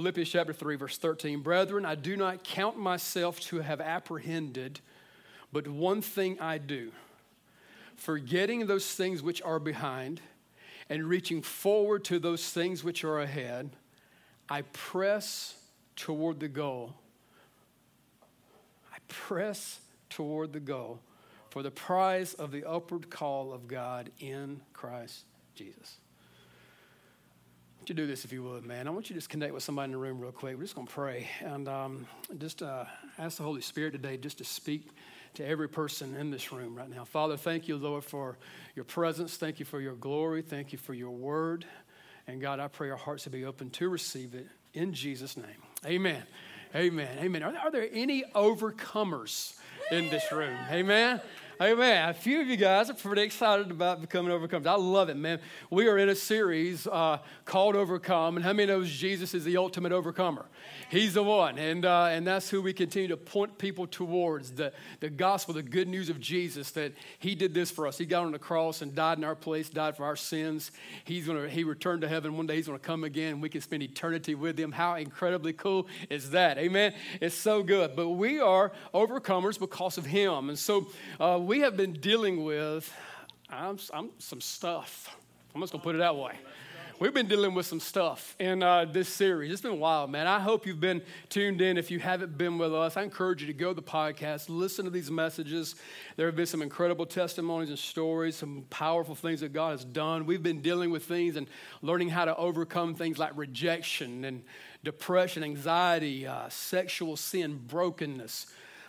Philippians chapter 3, verse 13. Brethren, I do not count myself to have apprehended, but one thing I do, forgetting those things which are behind and reaching forward to those things which are ahead, I press toward the goal. I press toward the goal for the prize of the upward call of God in Christ Jesus you do this if you would, man. I want you to just connect with somebody in the room real quick. We're just going to pray and um, just uh, ask the Holy Spirit today just to speak to every person in this room right now. Father, thank you, Lord, for your presence. Thank you for your glory. Thank you for your word. And God, I pray our hearts to be open to receive it in Jesus' name. Amen. Amen. Amen. Are there, are there any overcomers in this room? Amen. Amen. A few of you guys are pretty excited about becoming overcomers. I love it, man. We are in a series uh, called Overcome, and how many knows Jesus is the ultimate overcomer? He's the one, and uh, and that's who we continue to point people towards the the gospel, the good news of Jesus that He did this for us. He got on the cross and died in our place, died for our sins. He's gonna He returned to heaven one day. He's gonna come again. and We can spend eternity with Him. How incredibly cool is that? Amen. It's so good. But we are overcomers because of Him, and so. Uh, we have been dealing with I'm, I'm, some stuff. I'm just going to put it that way. We've been dealing with some stuff in uh, this series. It's been wild, man. I hope you've been tuned in. If you haven't been with us, I encourage you to go to the podcast, listen to these messages. There have been some incredible testimonies and stories, some powerful things that God has done. We've been dealing with things and learning how to overcome things like rejection and depression, anxiety, uh, sexual sin, brokenness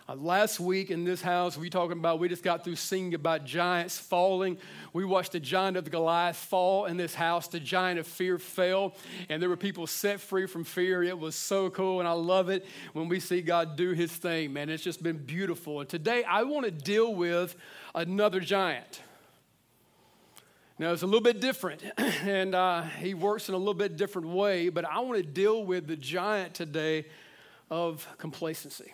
uh, last week in this house, we talking about, we just got through singing about giants falling. We watched the giant of Goliath fall in this house. The giant of fear fell, and there were people set free from fear. It was so cool, and I love it when we see God do his thing, man. It's just been beautiful. And today, I want to deal with another giant. Now, it's a little bit different, and uh, he works in a little bit different way, but I want to deal with the giant today of complacency.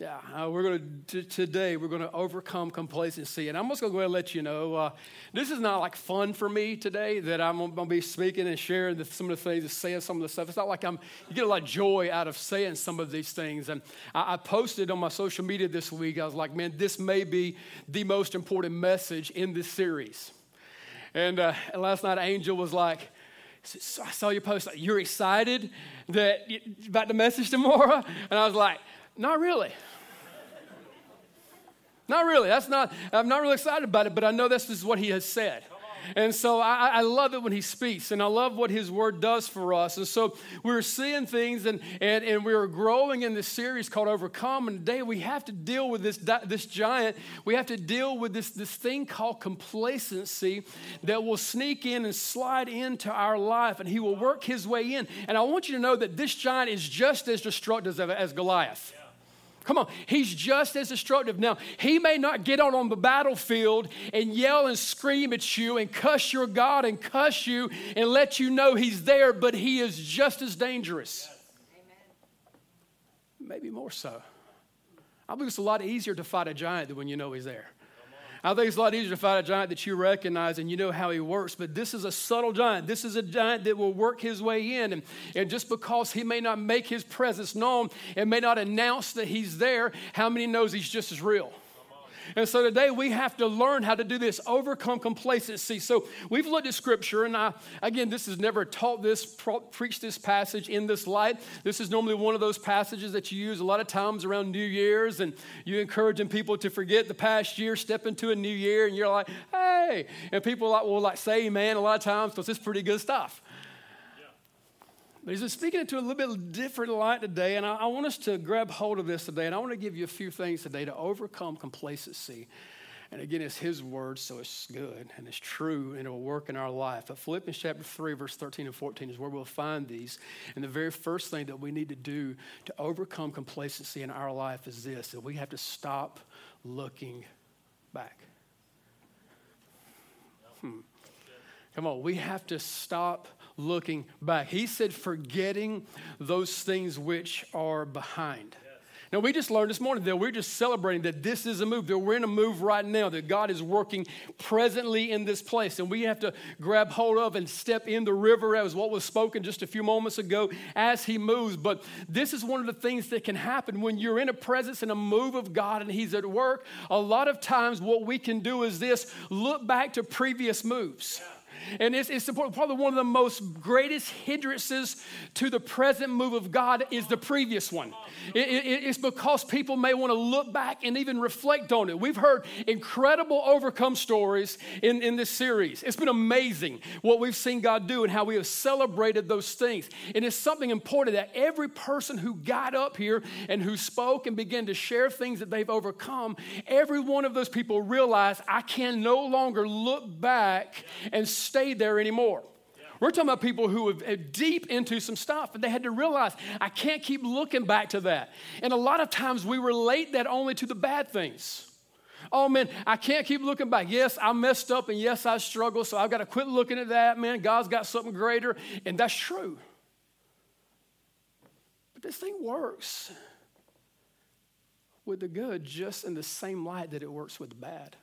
Yeah, uh, we're going to, today, we're going to overcome complacency. And I'm just going to go ahead and let you know uh, this is not like fun for me today that I'm going to be speaking and sharing the, some of the things and saying some of the stuff. It's not like I'm, you get a lot of joy out of saying some of these things. And I, I posted on my social media this week, I was like, man, this may be the most important message in this series. And, uh, and last night, Angel was like, I saw your post, you're excited that about the message tomorrow? And I was like, not really. Not really. That's not, I'm not really excited about it, but I know this is what he has said. And so I, I, love it when he speaks, and I love what his word does for us. And so we're seeing things, and, and, and we're growing in this series called Overcome. And today we have to deal with this, this giant. We have to deal with this, this thing called complacency that will sneak in and slide into our life, and he will work his way in. And I want you to know that this giant is just as destructive as, as Goliath. Come on, he's just as destructive. Now, he may not get out on the battlefield and yell and scream at you and cuss your God and cuss you and let you know he's there, but he is just as dangerous. Yes. Maybe more so. I believe it's a lot easier to fight a giant than when you know he's there. I think it's a lot easier to fight a giant that you recognize and you know how he works, but this is a subtle giant. This is a giant that will work his way in. And, just because he may not make his presence known and may not announce that he's there, how many knows he's just as real? And so today we have to learn how to do this, overcome complacency. So we've looked at scripture, and I, again, this is never taught this, preached this passage in this light. This is normally one of those passages that you use a lot of times around New Year's, and you're encouraging people to forget the past year, step into a new year, and you're like, hey. And people like, will like say amen a lot of times because it's pretty good stuff. But he's speaking into a little bit different light today, and I, I, want us to grab hold of this today, and I want to give you a few things today to overcome complacency. And again, it's His word, so it's good and it's true and it will work in our life. But Philippians chapter 3, verse 13 and 14 is where we'll find these. And the very first thing that we need to do to overcome complacency in our life is this that we have to stop looking back. Hmm. Come on, we have to stop looking back. He said, forgetting those things which are behind. Now, we just learned this morning that we're just celebrating that this is a move, that we're in a move right now, that God is working presently in this place. And we have to grab hold of and step in the river, as what was spoken just a few moments ago, as He moves. But this is one of the things that can happen when you're in a presence and a move of God and He's at work. A lot of times, what we can do is this look back to previous moves. Yeah. And it's, it's probably one of the most greatest hindrances to the present move of God is the previous one. It, it, it's because people may want to look back and even reflect on it. We've heard incredible overcome stories in, in this series. It's been amazing what we've seen God do and how we have celebrated those things. And it's something important that every person who got up here and who spoke and began to share things that they've overcome, every one of those people realized I can no longer look back and stay there anymore. We're talking about people who are deep into some stuff, and they had to realize, I can't keep looking back to that. And a lot of times we relate that only to the bad things. Oh man, I can't keep looking back. Yes, I messed up, and yes, I struggled, so I've got to quit looking at that, man. God's got something greater, and that's true. But this thing works with the good just in the same light that it works with the bad.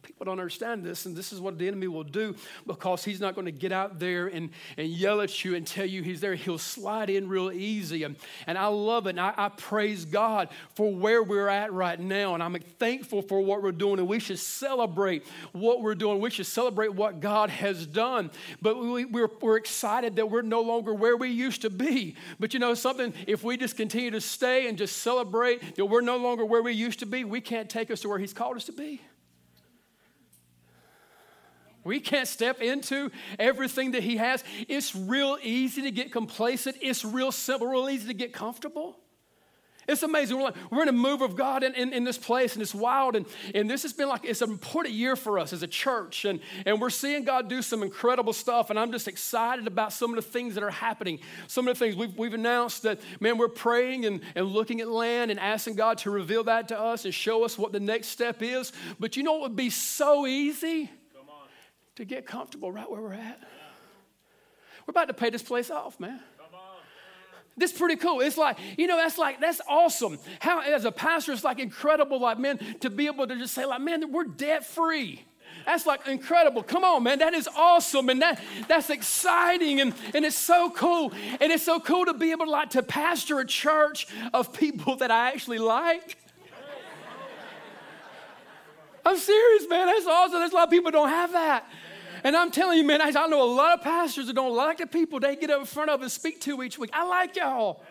People don't understand this, and this is what the enemy will do because he's not going to get out there and, and yell at you and tell you he's there. He'll slide in real easy. And, and I love it. And I, I praise God for where we're at right now. And I'm thankful for what we're doing. And we should celebrate what we're doing. We should celebrate what God has done. But we, we're, we're excited that we're no longer where we used to be. But you know something? If we just continue to stay and just celebrate that we're no longer where we used to be, we can't take us to where He's called us to be. We can't step into everything that He has. It's real easy to get complacent. It's real simple, real easy to get comfortable. It's amazing. We're, like, we're in a move of God in, in, in, this place, and it's wild. And, and this has been like, it's an important year for us as a church. And, and we're seeing God do some incredible stuff. And I'm just excited about some of the things that are happening. Some of the things we've, we've announced that, man, we're praying and, and looking at land and asking God to reveal that to us and show us what the next step is. But you know what would be so easy? To get comfortable right where we're at. We're about to pay this place off, man. This is pretty cool. It's like, you know, that's like, that's awesome. How, as a pastor, it's like incredible, like, man, to be able to just say, like, man, we're debt free. That's like incredible. Come on, man. That is awesome. And that, that's exciting. And, and it's so cool. And it's so cool to be able to like to pastor a church of people that I actually like. I'm serious, man. That's awesome. There's a lot of people don't have that. And I'm telling you, man, I, know a lot of pastors that don't like the people they get up in front of and speak to each week. I like y'all.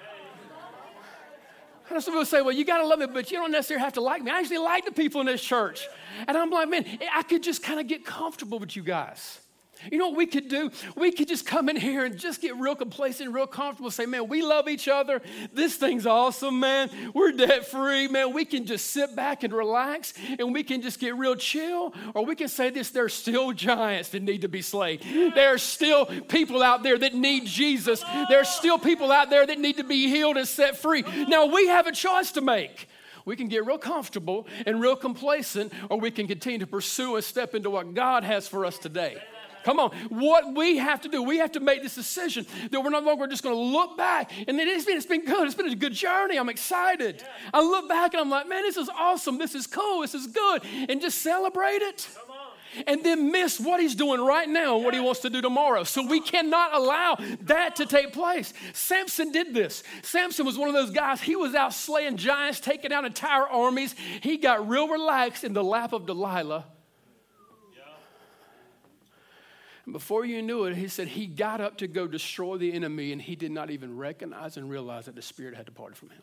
I know some people say, well, you got to love it, but you don't necessarily have to like me. I actually like the people in this church. And I'm like, man, I could just kind of get comfortable with you guys. You know what we could do? We could just come in here and just get real complacent, real comfortable, say, man, we love each other. This thing's awesome, man. We're debt free, man. We can just sit back and relax and we can just get real chill. Or we can say this there's still giants that need to be slain. There's still people out there that need Jesus. There's still people out there that need to be healed and set free. Now we have a choice to make. We can get real comfortable and real complacent, or we can continue to pursue and step into what God has for us today. Come on. What we have to do, we have to make this decision that we're no longer just going to look back. And it has been, it's been good. It's been a good journey. I'm excited. I look back and I'm like, man, this is awesome. This is cool. This is good. And just celebrate it. And then miss what he's doing right now and what he wants to do tomorrow. So we cannot allow that to take place. Samson did this. Samson was one of those guys, he was out slaying giants, taking out entire armies. He got real relaxed in the lap of Delilah And before you knew it, he said he got up to go destroy the enemy, and he did not even recognize and realize that the Spirit had departed from him.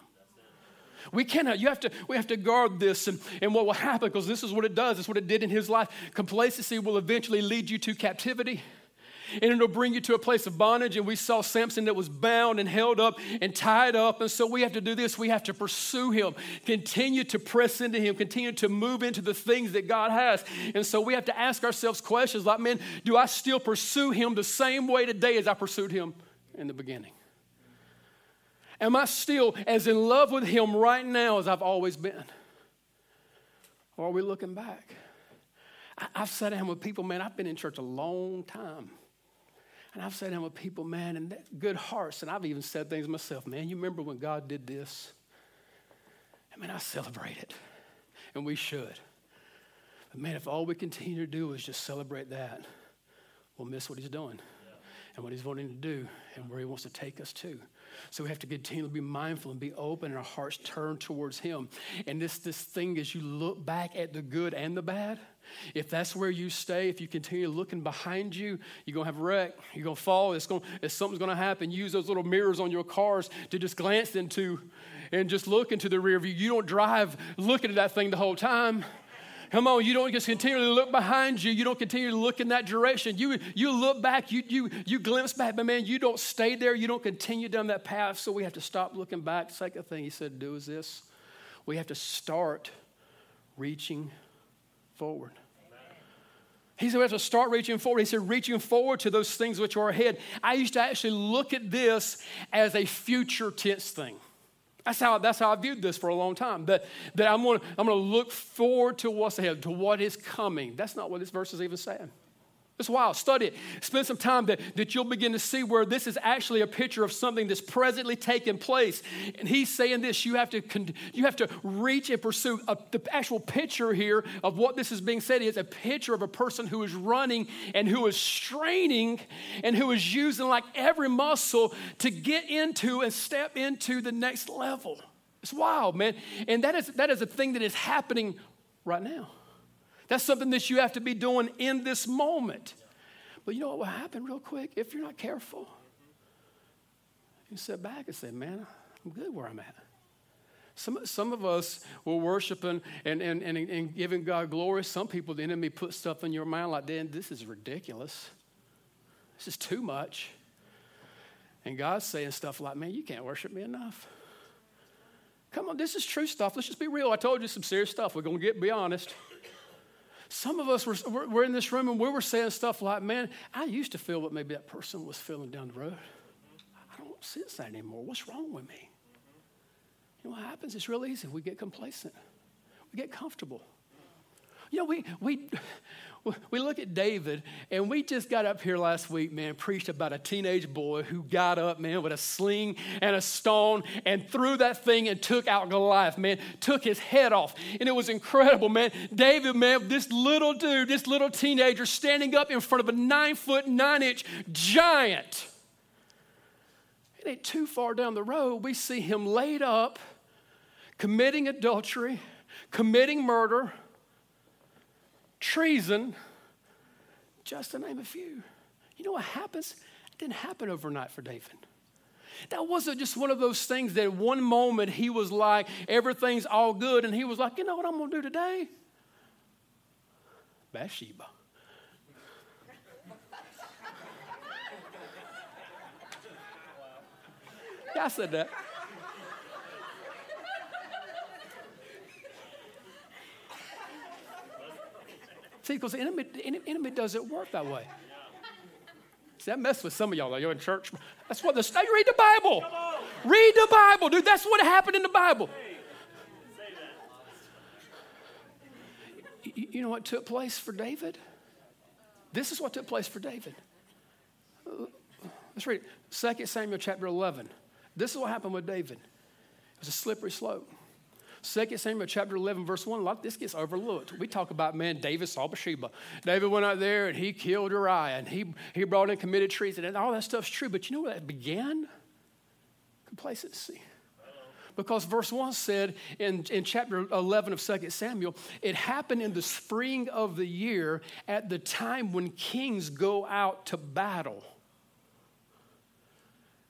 We cannot, you have to, we have to guard this and, and what will happen, because this is what it does. It's what it did in his life. Complacency will eventually lead you to captivity. And it'll bring you to a place of bondage. And we saw Samson that was bound and held up and tied up. And so we have to do this. We have to pursue him, continue to press into him, continue to move into the things that God has. And so we have to ask ourselves questions like, man, do I still pursue him the same way today as I pursued him in the beginning? Am I still as in love with him right now as I've always been? Or are we looking back? I've sat down with people, man, I've been in church a long time. And I've sat down with people, man, and good hearts. And I've even said things myself, man, you remember when God did this? I mean, I celebrate it. And we should. But man, if all we continue to do is just celebrate that, we'll miss what he's doing. And what he's wanting to do and where he wants to take us to. So we have to continually be mindful and be open and our hearts turn towards him. And this, this thing as you look back at the good and the bad, if that's where you stay, if you continue looking behind you, you're gonna have a wreck. You're gonna fall. It's gonna, if something's gonna happen, use those little mirrors on your cars to just glance into and just look into the rear view. You don't drive looking at that thing the whole time. Come on, you don't just continually look behind you. You don't continue to look in that direction. You, you look back, you, you, you glimpse back, but man, you don't stay there. You don't continue down that path. So we have to stop looking back. Second thing he said to do is this we have to start reaching forward. He said we have to start reaching forward. He said, reaching forward to those things which are ahead. I used to actually look at this as a future tense thing. That's how, that's how I viewed this for a long time. That, that I'm going to I'm going to look forward to what's ahead, to what is coming. That's not what this verse is even saying. It's wild. Study it. Spend some time that, that you'll begin to see where this is actually a picture of something that's presently taking place. And he's saying this you have to, you have to reach and pursue. A, the actual picture here of what this is being said is a picture of a person who is running and who is straining and who is using like every muscle to get into and step into the next level. It's wild, man. And that is, that is a thing that is happening right now. That's something that you have to be doing in this moment. But you know what will happen real quick if you're not careful? You sit back and say, man, I'm good where I'm at. Some, some of us were worshiping and, and, and, and giving God glory. Some people, the enemy put stuff in your mind like, Dan, this is ridiculous. This is too much. And God's saying stuff like, man, you can't worship me enough. Come on, this is true stuff. Let's just be real. I told you some serious stuff. We're going to get be honest. Some of us were, were in this room and we were saying stuff like, man, I used to feel what maybe that person was feeling down the road. I don't sense that anymore. What's wrong with me? You know what happens? It's real easy. We get complacent, we get comfortable. You know, we, we, we look at David, and we just got up here last week, man, preached about a teenage boy who got up, man, with a sling and a stone and threw that thing and took out Goliath, man, took his head off. And it was incredible, man. David, man, this little dude, this little teenager standing up in front of a nine foot, nine inch giant. It ain't too far down the road, we see him laid up, committing adultery, committing murder treason, just to name a few. You know what happens? It didn't happen overnight for David. That wasn't just one of those things that one moment he was like, everything's all good, and he was like, you know what I'm gonna do today? Bathsheba. yeah, I said that. See, because the enemy, the enemy doesn't work that way. See, that mess with some of y'all. Like, you're in church. That's what the. You read the Bible. Read the Bible, dude. That's what happened in the Bible. You know what took place for David? This is what took place for David. Let's read it. 2 Samuel chapter 11. This is what happened with David. It was a slippery slope. 2 Samuel chapter 11, verse 1, a lot of this gets overlooked. We talk about, man, David saw Bathsheba. David went out there and he killed Uriah and he, he brought in committed treason and all that stuff's true. But you know where that began? Complacency. Because verse 1 said in, in chapter 11 of 2 Samuel, it happened in the spring of the year at the time when kings go out to battle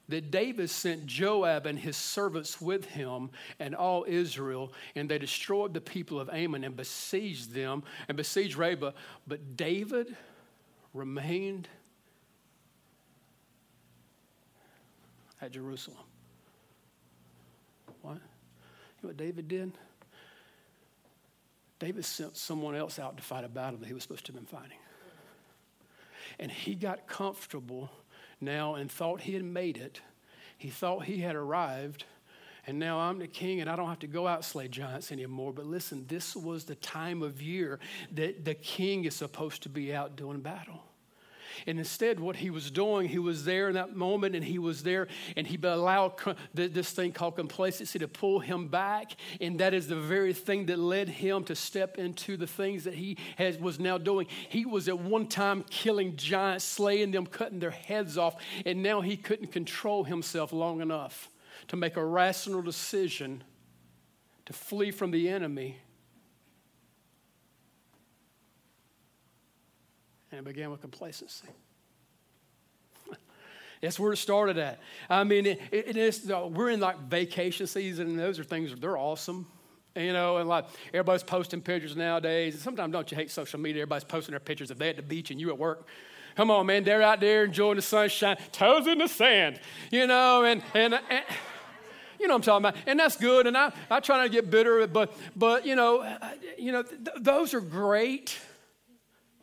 that David sent Joab and his servants with him and all Israel, and they destroyed the people of Ammon and besieged them and besieged Rabbah. But David remained at Jerusalem. What? You know what David did? David sent someone else out to fight a battle that he was supposed to have been fighting. And he got comfortable now and thought he had made it. He thought he had arrived. And now I'm the king and I don't have to go out slay giants anymore. But listen, this was the time of year that the king is supposed to be out doing battle. And instead, what he was doing, he was there in that moment and he was there and he allowed this thing called complacency to pull him back. And that is the very thing that led him to step into the things that he has, was now doing. He was at one time killing giants, slaying them, cutting their heads off. And now he couldn't control himself long enough to make a rational decision to flee from the enemy And began with complacency. That's where it started at. I mean, it, it is, we're in like vacation season, and those are things, they're awesome. You know, and like everybody's posting pictures nowadays. And sometimes don't you hate social media? Everybody's posting their pictures of they at the beach and you at work. Come on, man, they're out there enjoying the sunshine, toes in the sand, you know, and, and, and you know what I'm talking about. And that's good. And I, I try not to get bitter, but, but you know, you know th- those are great.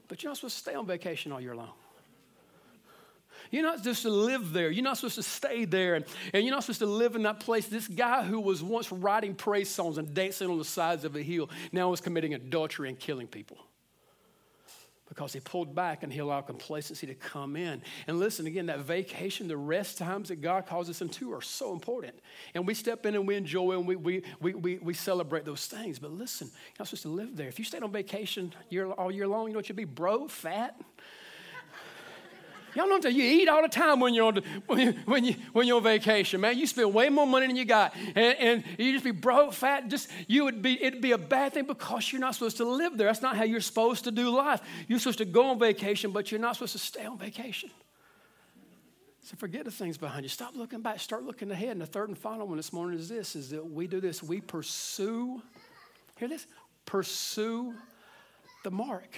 But you're not supposed to stay on vacation all year long. You're not supposed to live there. You're not supposed to stay there. And, and you're not supposed to live in that place. This guy who was once writing praise songs and dancing on the sides of a hill now is committing adultery and killing people because he pulled back and he allowed complacency to come in. And listen, again, that vacation, the rest times that God calls us into are so important. And we step in and we enjoy and we, we, we, we, we celebrate those things. But listen, you're not supposed to live there. If you stayed on vacation year, all year long, you know what you'd be? Bro, fat, Y'all know what you eat all the time when you're on when, you, when, you, when you're on vacation, man. You spend way more money than you got, and, and you just be broke, fat. Just you would be it'd be a bad thing because you're not supposed to live there. That's not how you're supposed to do life. You're supposed to go on vacation, but you're not supposed to stay on vacation. So forget the things behind you. Stop looking back. Start looking ahead. And the third and final one this morning is this: is that we do this. We pursue. Hear this? Pursue the mark.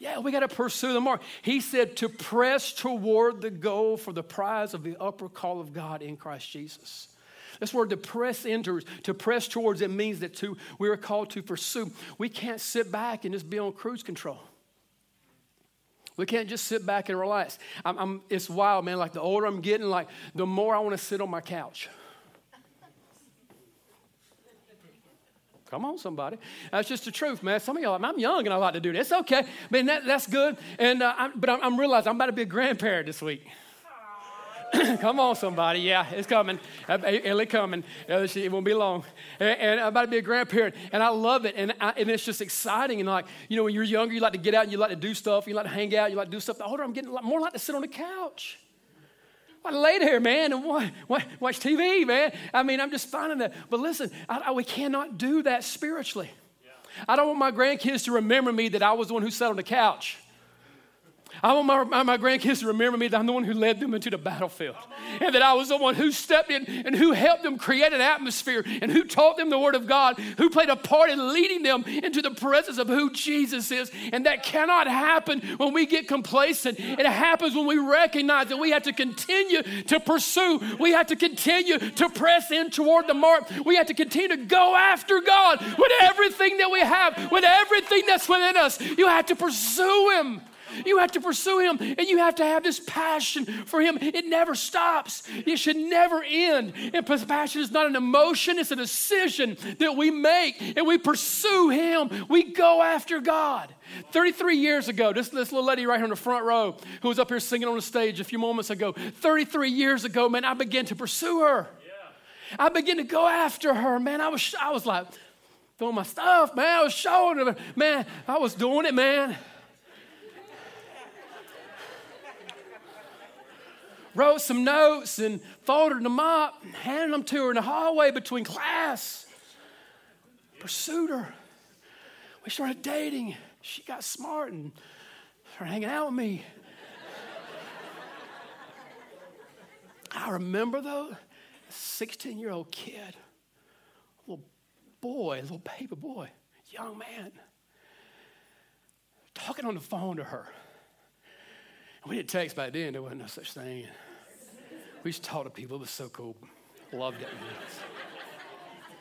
Yeah, we got to pursue the mark. He said to press toward the goal for the prize of the upper call of God in Christ Jesus. This word to press into, to press towards, it means that to, we are called to pursue. We can't sit back and just be on cruise control. We can't just sit back and relax. I'm, I'm, it's wild, man. Like the older I'm getting, like the more I want to sit on my couch. Come on, somebody. That's just the truth, man. Some of y'all, I'm young and I like to do this. Okay, man, that, that's good. And uh, I, but I'm, I'm, realizing I'm about to be a grandparent this week. Come on, somebody. Yeah, it's coming. Uh, uh, Ellie coming. Uh, it won't be long. And, and, I'm about to be a grandparent, and I love it. And, I, and it's just exciting. And like, you know, when you're younger, you like to get out and you like to do stuff. You like to hang out. You like to do stuff. The older I'm getting, more like to sit on the couch. I lay there, man, and watch, watch, TV, man. I mean, I'm just finding that. But listen, I, I, we cannot do that spiritually. Yeah. I don't want my grandkids to remember me that I was the one who sat on the couch. I want my, my, my, grandkids to remember me that I'm the one who led them into the battlefield. And that I was the one who stepped in and who helped them create an atmosphere and who taught them the Word of God, who played a part in leading them into the presence of who Jesus is. And that cannot happen when we get complacent. It happens when we recognize that we have to continue to pursue, we have to continue to press in toward the mark. We have to continue to go after God with everything that we have, with everything that's within us. You have to pursue Him. You have to pursue Him and you have to have this passion for Him. It never stops, it should never end. And passion is not an emotion, it's a decision that we make and we pursue Him. We go after God. 33 years ago, this, this little lady right here in the front row who was up here singing on the stage a few moments ago, 33 years ago, man, I began to pursue her. Yeah. I began to go after her, man. I was, I was like, throwing my stuff, man. I was showing her, man. I was doing it, man. Wrote some notes and folded them up, and handed them to her in the hallway between class. Pursued her. We started dating. She got smart and started hanging out with me. I remember though, a 16 year old kid, little boy, little baby boy, young man, talking on the phone to her. We didn't text back then, there wasn't no such thing. We used to talk to people. It was so cool. Loved it. Man.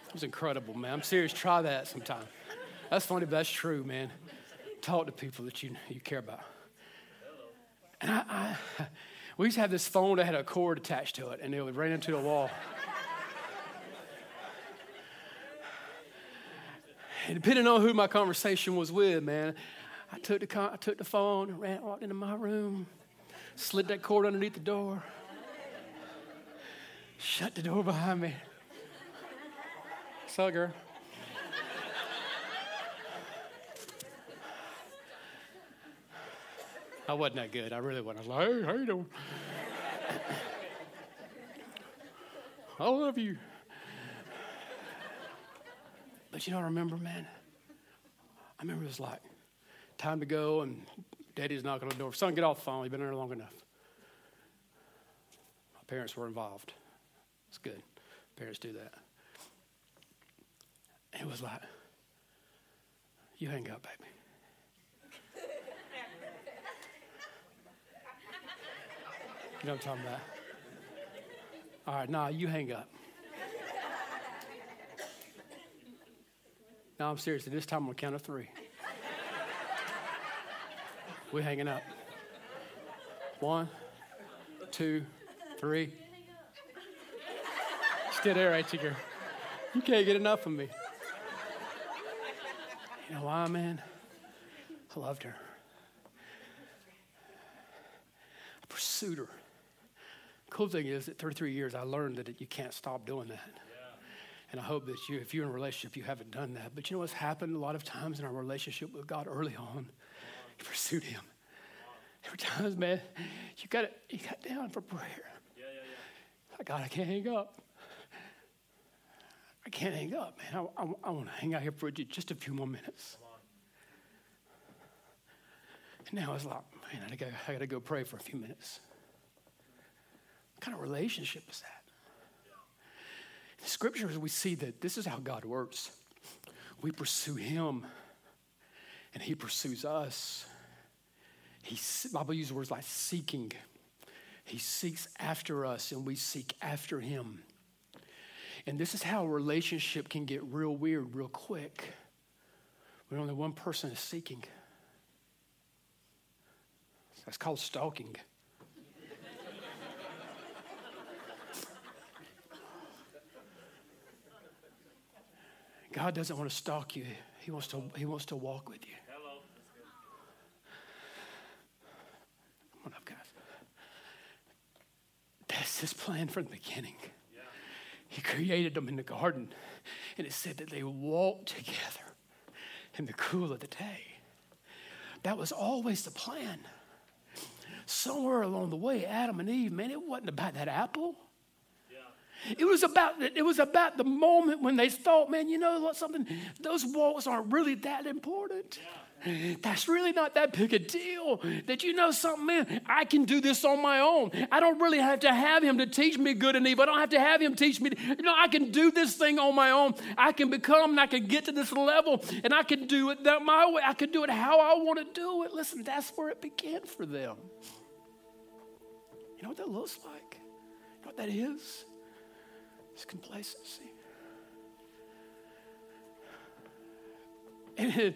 It was incredible, man. I'm serious. Try that sometime. That's funny, but that's true, man. Talk to people that you, you care about. And I, I, we used to have this phone that had a cord attached to it, and it would run into the wall. and depending on who my conversation was with, man, I took the, I took the phone, and ran, walked into my room, slid that cord underneath the door, shut the door behind me. Girl. I wasn't that good. I really wasn't. I was like, hey, how you doing? I love you. But you I remember, man? I remember it was like, time to go, and daddy's knocking on the door. Son, get off the phone. You've been there long enough. My parents were involved. It's good. Parents do that. It was like, you hang up, baby. You know what I'm talking about? All right, now nah, you hang up. No, I'm serious. This time I'm going to count to three. We're hanging up. One, two, three. Stay there, eh, right there. You can't get enough of me. You know why, man? I loved her. I pursued her cool thing is that 33 years, I learned that you can't stop doing that. And I hope that you, if you're in a relationship, you haven't done that. But you know what's happened a lot of times in our relationship with God early on? Pursued Him. Every time, man, you got it, you got down for prayer. Yeah, yeah, yeah. Like, God, I can't hang up. I can't hang up, man. I, I, I want to hang out here for just a few more minutes. And now it's like, man, I got, I got to go pray for a few minutes. What kind of relationship is that? In the scriptures, we see that this is how God works. We pursue Him, and He pursues us. He, Bible uses words like seeking. He seeks after us, and we seek after Him. And this is how a relationship can get real weird real quick when only one person is seeking. That's called stalking. God doesn't want to stalk you. He wants to, he wants to walk with you. Hello. Come on up, guys. That's his plan from the beginning. Yeah. He created them in the garden, and it said that they walked together in the cool of the day. That was always the plan. Somewhere along the way, Adam and Eve, man, it wasn't about that apple. It was about it was about the moment when they thought, man, you know what, something, those walls aren't really that important. Yeah. That's really not that big a deal. That you know something, man, I can do this on my own. I don't really have to have him to teach me good and evil. I don't have to have him teach me. You know, I can do this thing on my own. I can become and I can get to this level and I can do it that my way. I can do it how I want to do it. Listen, that's where it began for them. You know what that looks like? You know what that is? It's complacency. And, it,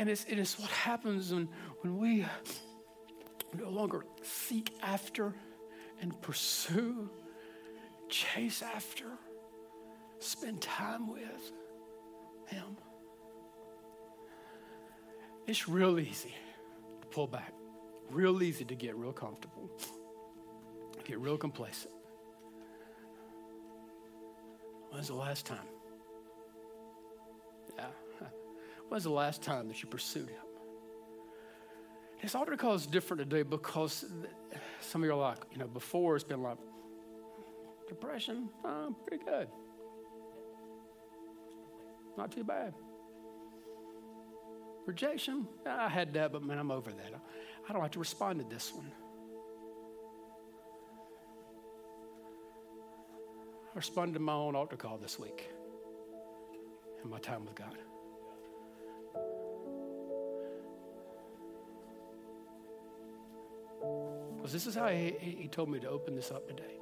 and it's, it is what happens when, when we no longer seek after and pursue, chase after, spend time with Him. It's real easy to pull back, real easy to get real comfortable, get real complacent. When's the last time? When's the last time that you pursued him? His altar call is different today because some of you are like, you know, before it's been like, depression, uh, pretty good. Not too bad. Rejection, I had that, but man, I'm over that. I don't have to respond to this one. I responded to my own altar call this week in my time with God. Was this is how he, he told me to open this up today.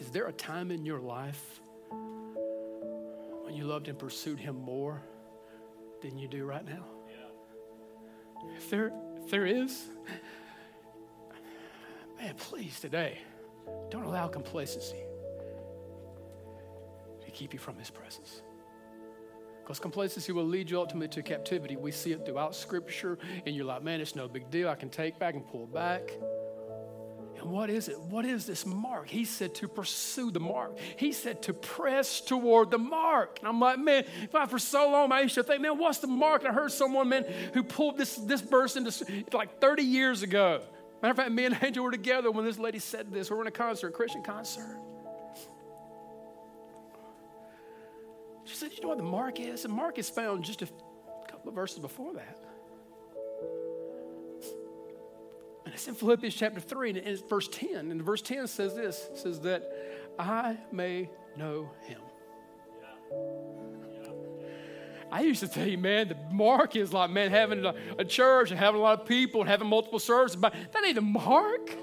Is there a time in your life when you loved and pursued him more than you do right now? Yeah. If there if there is, man, please today, don't allow complacency to keep you from his presence. Because complacency will lead you ultimately to captivity. We see it throughout Scripture, and you're like, man, it's no big deal. I can take back and pull back. And what is it? What is this mark? He said to pursue the mark. He said to press toward the mark. And I'm like, man, if I for so long, I used to think, man, what's the mark? And I heard someone, man, who pulled this, this verse into like 30 years ago. Matter of fact, me and Angel were together when this lady said this. We were in a concert, a Christian concert. You know what the mark is? And mark is found just a couple of verses before that. And it's in Philippians chapter 3, and it's verse 10. And verse 10 says this says that I may know him. I used to tell you, man, the mark is like, man, having a, a church and having a lot of people and having multiple services. But that ain't the mark.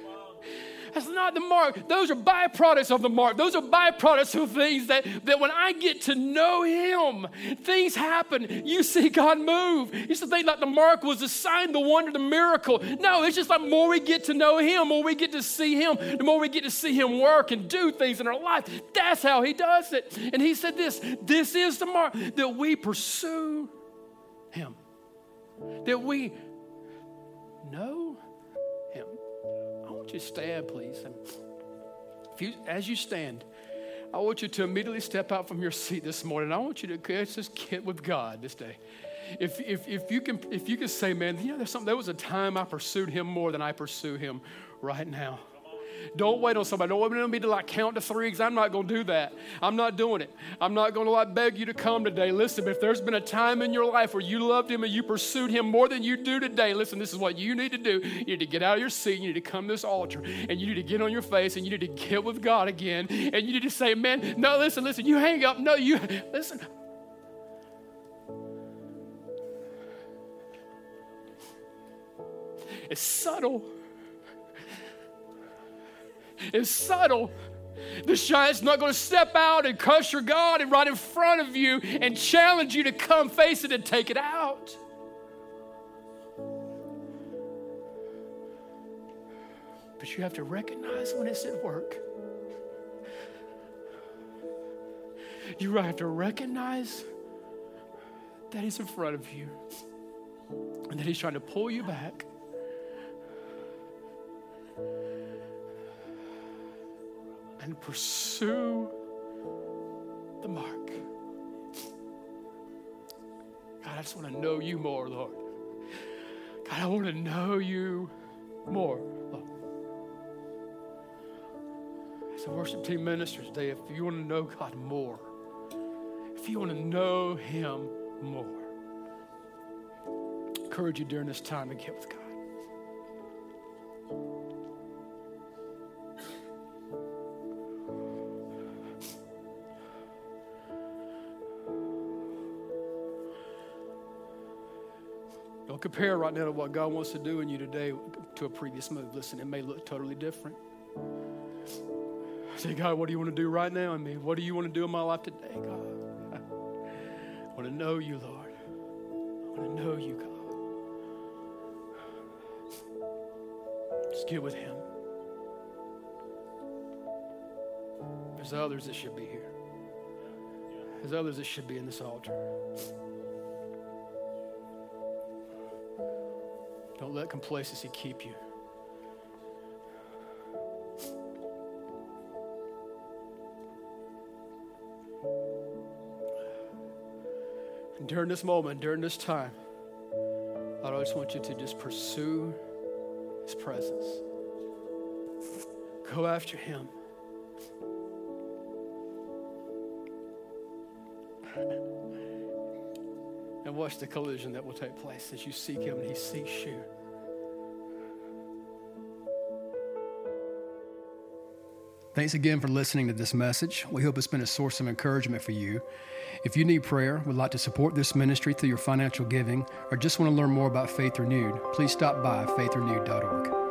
That's not the mark. Those are byproducts of the mark. Those are byproducts of things that, that when I get to know Him, things happen. You see God move. Used to think like the mark was the sign, the wonder, the miracle. No, it's just like more we get to know Him, more we get to see Him, the more we get to see Him work and do things in our life. That's how He does it. And He said this this is the mark that we pursue Him, that we know you stand, please? And if you, as you stand, I want you to immediately step out from your seat this morning. I want you to just get with God this day. If, if, if, you can, if you can say, man, you know, there's something, there was a time I pursued him more than I pursue him right now. Don't wait on somebody. Don't wait on me to like count to three because I'm not going to do that. I'm not doing it. I'm not going to like beg you to come today. Listen, if there's been a time in your life where you loved him and you pursued him more than you do today, listen, this is what you need to do. You need to get out of your seat. You need to come to this altar and you need to get on your face and you need to get with God again. And you need to say, man, no, listen, listen, you hang up. No, you, listen. It's subtle. It's subtle. The giant's not going to step out and cuss your God and right in front of you and challenge you to come face it and take it out. But you have to recognize when it's at work. You have to recognize that he's in front of you and that he's trying to pull you back and pursue the mark. God, I just want to know you more, Lord. God, I want to know you more, Lord. As a worship team ministers today, if you want to know God more, if you want to know Him more, I encourage you during this time to get with God. Compare right now to what God wants to do in you today to a previous move. Listen, it may look totally different. Say, God, what do you want to do right now in me? What do you want to do in my life today, God? I want to know you, Lord. I want to know you, God. Just get with Him. There's others that should be here. There's others that should be in this altar. Don't let complacency keep you. And during this moment, during this time, I just want you to just pursue His presence. Go after Him. and watch the collision that will take place as you seek Him and He seeks you. Thanks again for listening to this message. We hope it's been a source of encouragement for you. If you need prayer, would like to support this ministry through your financial giving, or just want to learn more about Faith Renewed, please stop by faithrenewed.org.